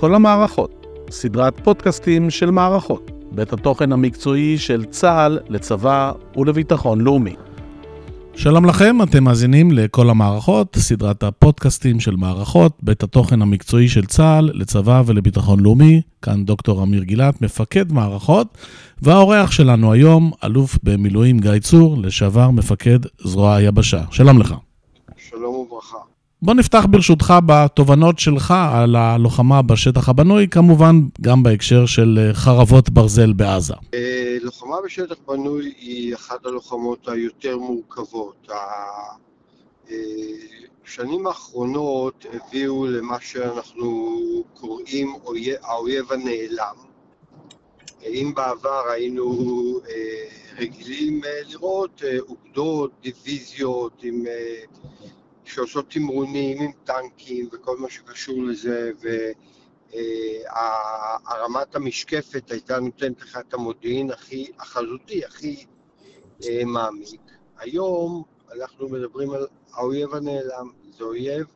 כל המערכות, סדרת פודקאסטים של מערכות, בית התוכן המקצועי של צה"ל לצבא ולביטחון לאומי. שלום לכם, אתם מאזינים לכל המערכות, סדרת הפודקאסטים של מערכות, בית התוכן המקצועי של צה"ל לצבא ולביטחון לאומי. כאן דוקטור אמיר גילת, מפקד מערכות, והאורח שלנו היום, אלוף במילואים גיא צור, לשעבר מפקד זרוע היבשה. שלום לך. שלום וברכה. בוא נפתח ברשותך בתובנות שלך על הלוחמה בשטח הבנוי, כמובן גם בהקשר של חרבות ברזל בעזה. אה, לוחמה בשטח בנוי היא אחת הלוחמות היותר מורכבות. השנים אה, האחרונות הביאו למה שאנחנו קוראים האויב הנעלם. אם בעבר היינו אה, רגילים לראות אוגדות, דיוויזיות עם שעושות תמרונים עם טנקים וכל מה שקשור לזה, והרמת המשקפת הייתה נותנת לך את המודיעין הכי החזותי, הכי אה, מעמיק. היום אנחנו מדברים על האויב הנעלם, זה אויב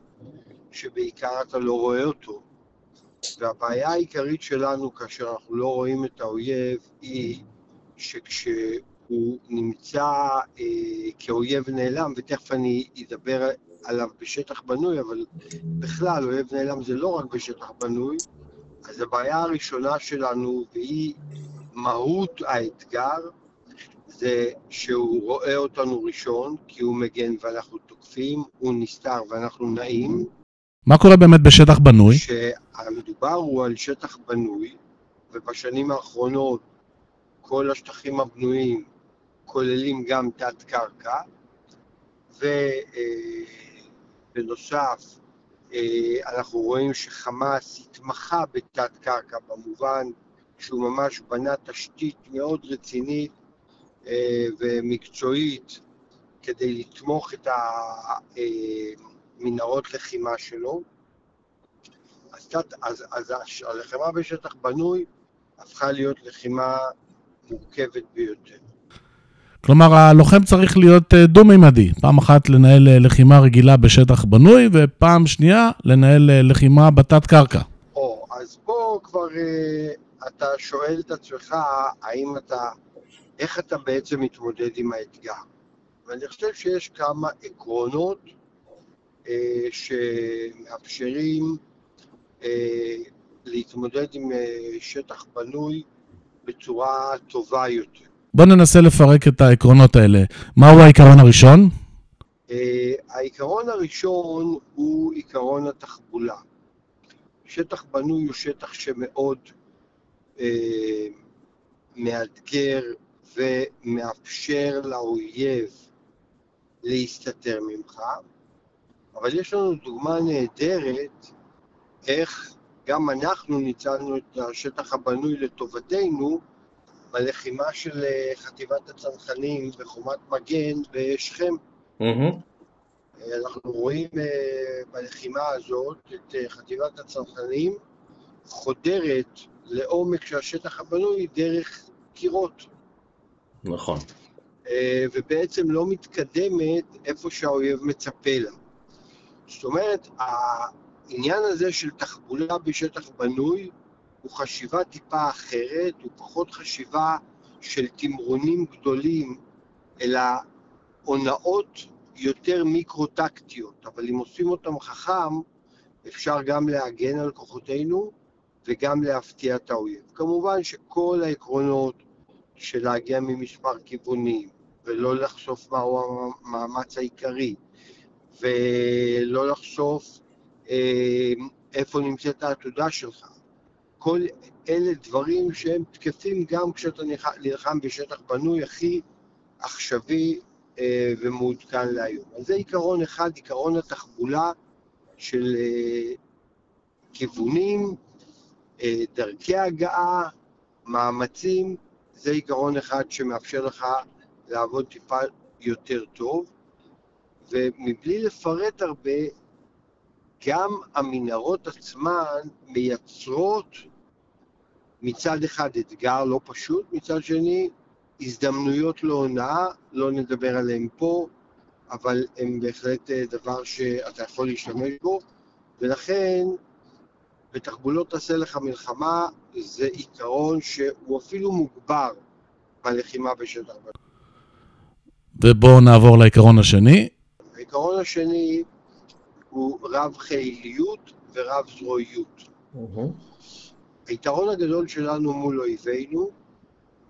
שבעיקר אתה לא רואה אותו. והבעיה העיקרית שלנו כאשר אנחנו לא רואים את האויב היא שכשהוא נמצא אה, כאויב נעלם, ותכף אני אדבר עליו בשטח בנוי, אבל בכלל אויב נעלם זה לא רק בשטח בנוי, אז הבעיה הראשונה שלנו, והיא מהות האתגר, זה שהוא רואה אותנו ראשון, כי הוא מגן ואנחנו תוקפים, הוא נסתר ואנחנו נעים. מה קורה באמת בשטח בנוי? שהמדובר הוא על שטח בנוי, ובשנים האחרונות כל השטחים הבנויים כוללים גם תת-קרקע, ו... בנוסף, אה, אנחנו רואים שחמאס התמחה בתת קרקע במובן שהוא ממש בנה תשתית מאוד רצינית אה, ומקצועית כדי לתמוך את המנהרות אה, לחימה שלו. אז, אז, אז הלחימה בשטח בנוי הפכה להיות לחימה מורכבת ביותר. כלומר, הלוחם צריך להיות אה, דו-מימדי. פעם אחת לנהל אה, לחימה רגילה בשטח בנוי, ופעם שנייה לנהל אה, לחימה בתת-קרקע. או, אז פה כבר אתה שואל את עצמך, האם אתה, איך אתה בעצם מתמודד עם האתגר. ואני חושב שיש כמה עקרונות אה, שמאפשרים אה, להתמודד עם אה, שטח בנוי בצורה טובה יותר. בוא ננסה לפרק את העקרונות האלה. מהו העיקרון הראשון? Uh, העיקרון הראשון הוא עיקרון התחבולה. שטח בנוי הוא שטח שמאוד uh, מאתגר ומאפשר לאויב להסתתר ממך, אבל יש לנו דוגמה נהדרת איך גם אנחנו ניצלנו את השטח הבנוי לטובתנו בלחימה של אה, חטיבת הצנחנים בחומת מגן בשכם. Mm-hmm. אנחנו רואים אה, בלחימה הזאת את חטיבת הצנחנים חודרת לעומק של השטח הבנוי דרך קירות. נכון. ובעצם לא מתקדמת איפה שהאויב מצפה לה. זאת אומרת, העניין הזה של תחבולה בשטח בנוי הוא חשיבה טיפה אחרת, הוא פחות חשיבה של תמרונים גדולים, אלא הונאות יותר מיקרו-טקטיות, אבל אם עושים אותם חכם, אפשר גם להגן על כוחותינו וגם להפתיע את האויב. כמובן שכל העקרונות של להגיע ממספר כיוונים, ולא לחשוף מהו המאמץ העיקרי, ולא לחשוף אה, איפה נמצאת העתודה שלך, כל אלה דברים שהם תקפים גם כשאתה נלחם בשטח בנוי הכי עכשווי אה, ומעודכן להיום. אז זה עיקרון אחד, עיקרון התחבולה של אה, כיוונים, אה, דרכי הגעה, מאמצים, זה עיקרון אחד שמאפשר לך לעבוד טיפה יותר טוב, ומבלי לפרט הרבה, גם המנהרות עצמן מייצרות מצד אחד אתגר לא פשוט, מצד שני הזדמנויות להונאה, לא נדבר עליהן פה, אבל הן בהחלט אה, דבר שאתה יכול להשתמש בו, ולכן בתחבולות תעשה לך מלחמה זה עיקרון שהוא אפילו מוגבר בלחימה בשטח. ובואו נעבור לעיקרון השני. העיקרון השני הוא רב חיליות ורב זרועיות. Mm-hmm. היתרון הגדול שלנו מול אויבינו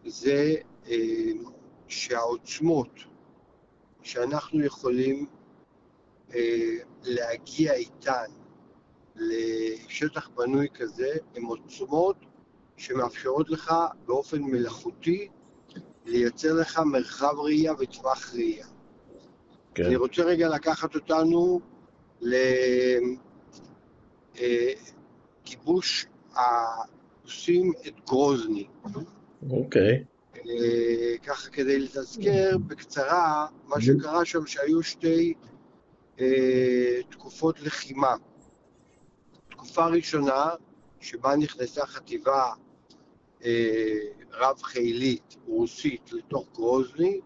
זה אה, שהעוצמות שאנחנו יכולים אה, להגיע איתן לשטח בנוי כזה, הן עוצמות שמאפשרות לך באופן מלאכותי לייצר לך מרחב ראייה וטווח ראייה. כן. אני רוצה רגע לקחת אותנו לכיבוש הרוסים את גרוזני. אוקיי. אה, ככה כדי לתזכר בקצרה, מה שקרה שם שהיו שתי אה, תקופות לחימה. תקופה ראשונה, שבה נכנסה חטיבה אה, רב-חילית רוסית לתוך גרוזני,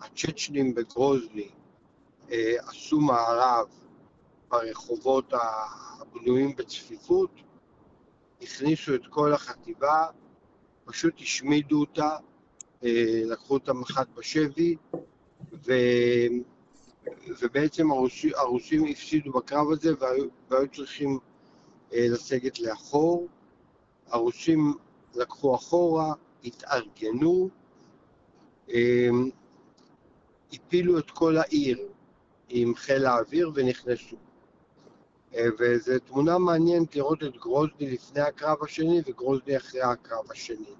הצ'צ'נים בגרוזני אה, עשו מערב ברחובות הבנויים בצפיפות, הכניסו את כל החטיבה, פשוט השמידו אותה, אה, לקחו אותה מח"ט בשבי, ו... ובעצם הרוסים, הרוסים הפסידו בקרב הזה והיו, והיו צריכים אה, לסגת לאחור. הרוסים לקחו אחורה, התארגנו, אה, הפילו את כל העיר עם חיל האוויר ונכנסו. אה, וזו תמונה מעניינת לראות את גרוזני לפני הקרב השני וגרוזני אחרי הקרב השני.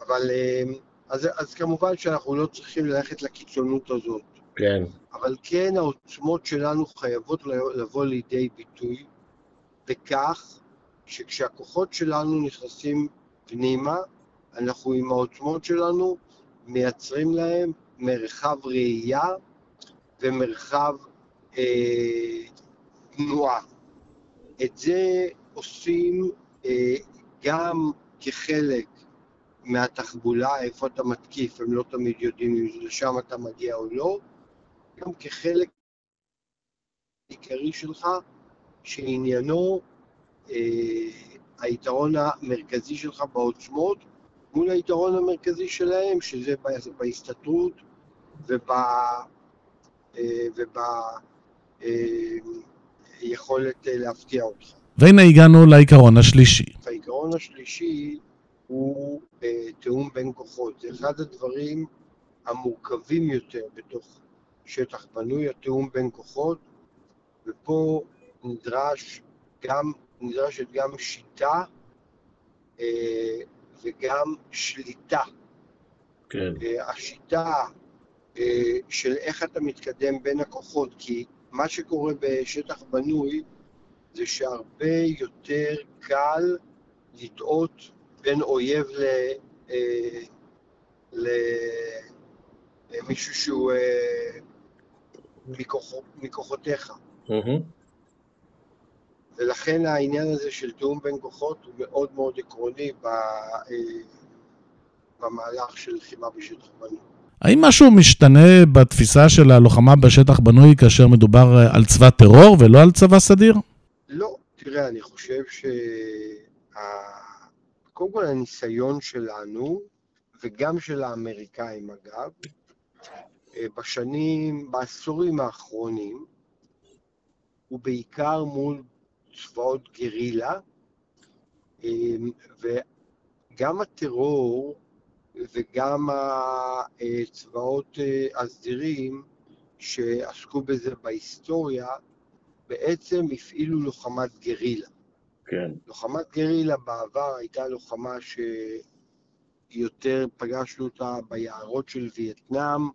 אבל אה, אז, אז כמובן שאנחנו לא צריכים ללכת לקיצונות הזאת. כן. אבל כן העוצמות שלנו חייבות לבוא לידי ביטוי בכך שכשהכוחות שלנו נכנסים פנימה, אנחנו עם העוצמות שלנו מייצרים להם מרחב ראייה ומרחב אה, תנועה. את זה עושים אה, גם כחלק מהתחבולה, איפה אתה מתקיף, הם לא תמיד יודעים אם לשם אתה מגיע או לא, גם כחלק עיקרי שלך, שעניינו אה, היתרון המרכזי שלך בעוצמות, מול היתרון המרכזי שלהם, שזה בהסתתרות וב... אה, וביכולת אה, להפתיע אותך. והנה הגענו לעיקרון השלישי. העיקרון השלישי הוא אה, תיאום בין כוחות. זה אחד הדברים המורכבים יותר בתוך שטח בנוי, התיאום בין כוחות, ופה נדרש גם, נדרשת גם שיטה אה, וגם שליטה. כן. אה, השיטה אה, של איך אתה מתקדם בין הכוחות, כי מה שקורה בשטח בנוי זה שהרבה יותר קל לטעות בין אויב ל... אה, למישהו שהוא אה, מכוח, מכוחותיך. Mm-hmm. ולכן העניין הזה של תיאום בין כוחות הוא מאוד מאוד עקרוני ב, אה, במהלך של לחימה בשטח בנוי. האם משהו משתנה בתפיסה של הלוחמה בשטח בנוי כאשר מדובר על צבא טרור ולא על צבא סדיר? לא, תראה, אני חושב ש... קודם כל הניסיון שלנו, וגם של האמריקאים אגב, אה, בשנים, בעשורים האחרונים, הוא בעיקר מול צבאות גרילה, אה, וגם הטרור וגם הצבאות אה, הסדירים שעסקו בזה בהיסטוריה, בעצם הפעילו לוחמת גרילה. כן. לוחמת גרילה בעבר הייתה לוחמה שיותר פגשנו אותה ביערות של וייטנאם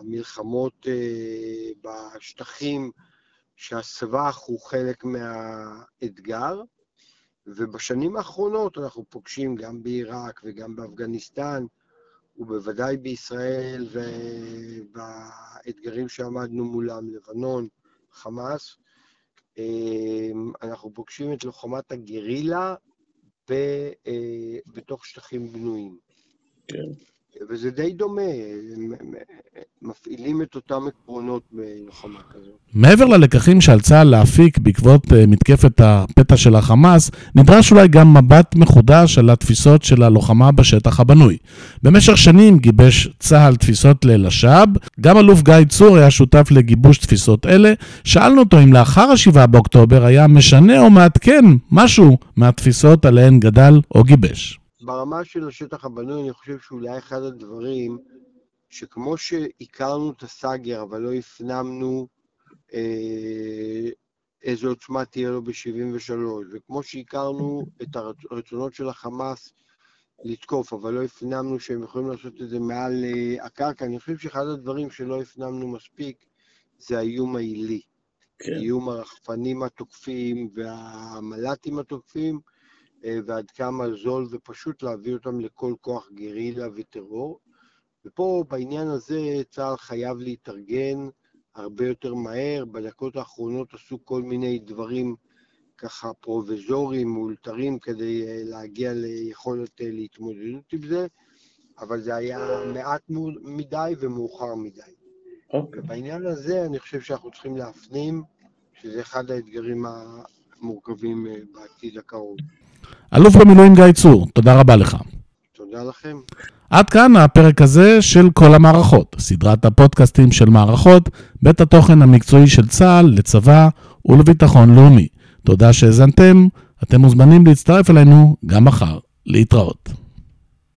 ובמלחמות אה, בשטחים שהסבך הוא חלק מהאתגר. ובשנים האחרונות אנחנו פוגשים גם בעיראק וגם באפגניסטן, ובוודאי בישראל ובאתגרים שעמדנו מולם, לבנון, חמאס, אמ, אנחנו פוגשים את לוחמת הגרילה אה, בתוך שטחים בנויים. כן. וזה די דומה, מפעילים את אותם עקרונות בלוחמה כזאת. מעבר ללקחים שעל צה"ל להפיק בעקבות אה, מתקפת הפתע של החמאס, נדרש אולי גם מבט מחודש על התפיסות של הלוחמה בשטח הבנוי. במשך שנים גיבש צה"ל תפיסות ללש"ב, גם אלוף גיא צור היה שותף לגיבוש תפיסות אלה. שאלנו אותו אם לאחר ה-7 באוקטובר היה משנה או מעדכן משהו מהתפיסות עליהן גדל או גיבש. ברמה של השטח הבנוי, אני חושב שאולי אחד הדברים, שכמו שהכרנו את הסאגר, אבל לא הפנמנו אה, איזו עוצמה תהיה לו ב-73, וכמו שהכרנו את הרצונות של החמאס לתקוף, אבל לא הפנמנו שהם יכולים לעשות את זה מעל אה, הקרקע, אני חושב שאחד הדברים שלא הפנמנו מספיק זה האיום העילי. כן. איום הרחפנים התוקפים והמל"טים התוקפים, ועד כמה זול ופשוט להביא אותם לכל כוח גרילה וטרור. ופה בעניין הזה צה"ל חייב להתארגן הרבה יותר מהר. בדקות האחרונות עשו כל מיני דברים ככה פרוביזוריים, מאולתרים, כדי אה, להגיע ליכולת אה, להתמודדות עם זה, אבל זה היה מעט מדי ומאוחר מדי. Okay. אוקיי. ובעניין הזה אני חושב שאנחנו צריכים להפנים שזה אחד האתגרים המורכבים בעתיד הקרוב. אלוף במילואים גיא צור, תודה רבה לך. תודה לכם. עד כאן הפרק הזה של כל המערכות, סדרת הפודקאסטים של מערכות, בית התוכן המקצועי של צה"ל לצבא ולביטחון לאומי. תודה שהאזנתם, אתם מוזמנים להצטרף אלינו גם מחר. להתראות.